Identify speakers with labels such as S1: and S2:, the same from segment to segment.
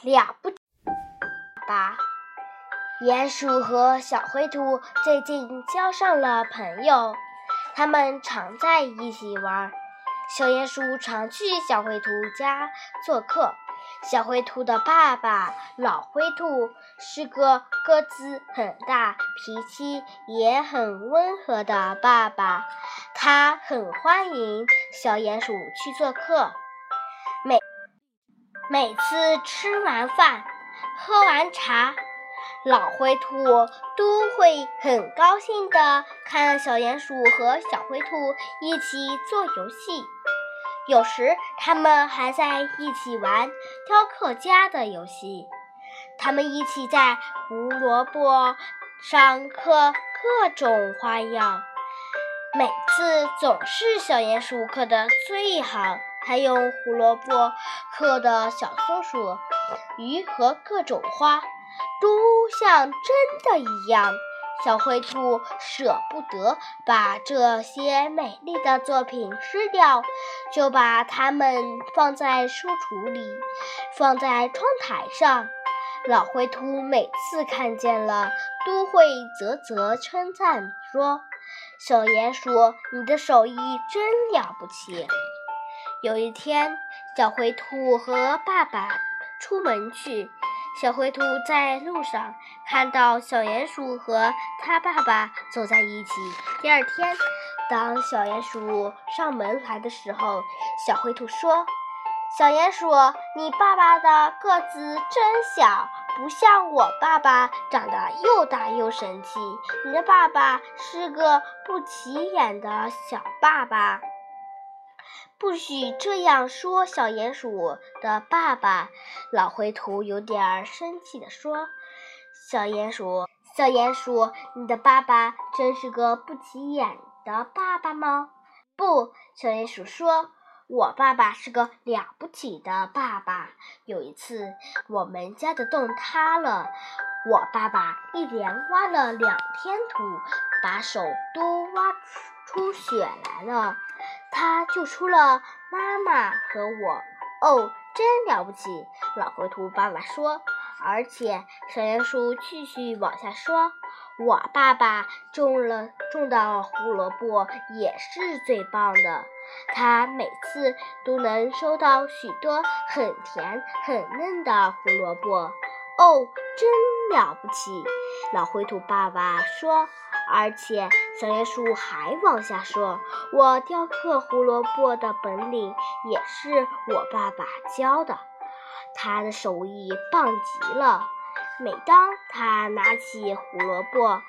S1: 了不吧？鼹鼠和小灰兔最近交上了朋友，他们常在一起玩。小鼹鼠常去小灰兔家做客。小灰兔的爸爸老灰兔是个个子很大、脾气也很温和的爸爸，他很欢迎小鼹鼠去做客。每次吃完饭、喝完茶，老灰兔都会很高兴的看小鼹鼠和小灰兔一起做游戏。有时，他们还在一起玩雕刻家的游戏。他们一起在胡萝卜上刻各种花样，每次总是小鼹鼠刻的最好。还用胡萝卜刻的小松鼠、鱼和各种花，都像真的一样。小灰兔舍不得把这些美丽的作品吃掉，就把它们放在书橱里，放在窗台上。老灰兔每次看见了，都会啧啧称赞说：“小鼹鼠，你的手艺真了不起。”有一天，小灰兔和爸爸出门去。小灰兔在路上看到小鼹鼠和他爸爸走在一起。第二天，当小鼹鼠上门来的时候，小灰兔说：“小鼹鼠，你爸爸的个子真小，不像我爸爸长得又大又神气。你的爸爸是个不起眼的小爸爸。”不许这样说！小鼹鼠的爸爸老灰兔有点生气地说：“小鼹鼠，小鼹鼠，你的爸爸真是个不起眼的爸爸吗？”不，小鼹鼠说：“我爸爸是个了不起的爸爸。有一次，我们家的洞塌了，我爸爸一连挖了两天土，把手都挖出血来了。”他救出了妈妈和我，哦，真了不起！老灰兔爸爸说。而且小鼹鼠继续往下说：“我爸爸种了种的胡萝卜也是最棒的，他每次都能收到许多很甜很嫩的胡萝卜。”哦，真了不起！老灰兔爸爸说。而且小鼹鼠还往下说：“我雕刻胡萝卜的本领也是我爸爸教的，他的手艺棒极了。每当他拿起胡萝卜，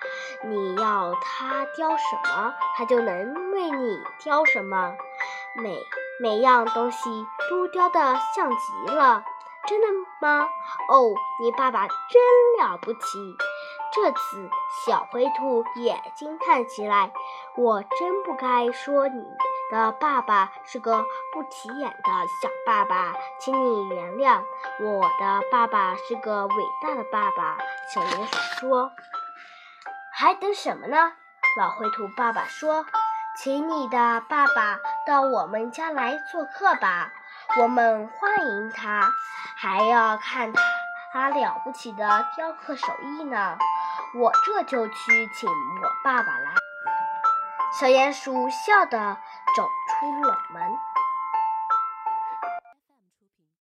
S1: 你要他雕什么，他就能为你雕什么，每每样东西都雕得像极了。真的吗？哦，你爸爸真了不起！”这次，小灰兔也惊叹起来：“我真不该说你的爸爸是个不起眼的小爸爸，请你原谅。我的爸爸是个伟大的爸爸。”小鼹鼠说：“还等什么呢？”老灰兔爸爸说：“请你的爸爸到我们家来做客吧，我们欢迎他，还要看他他了不起的雕刻手艺呢。”我这就去请我爸爸来。小鼹鼠笑着走出了门。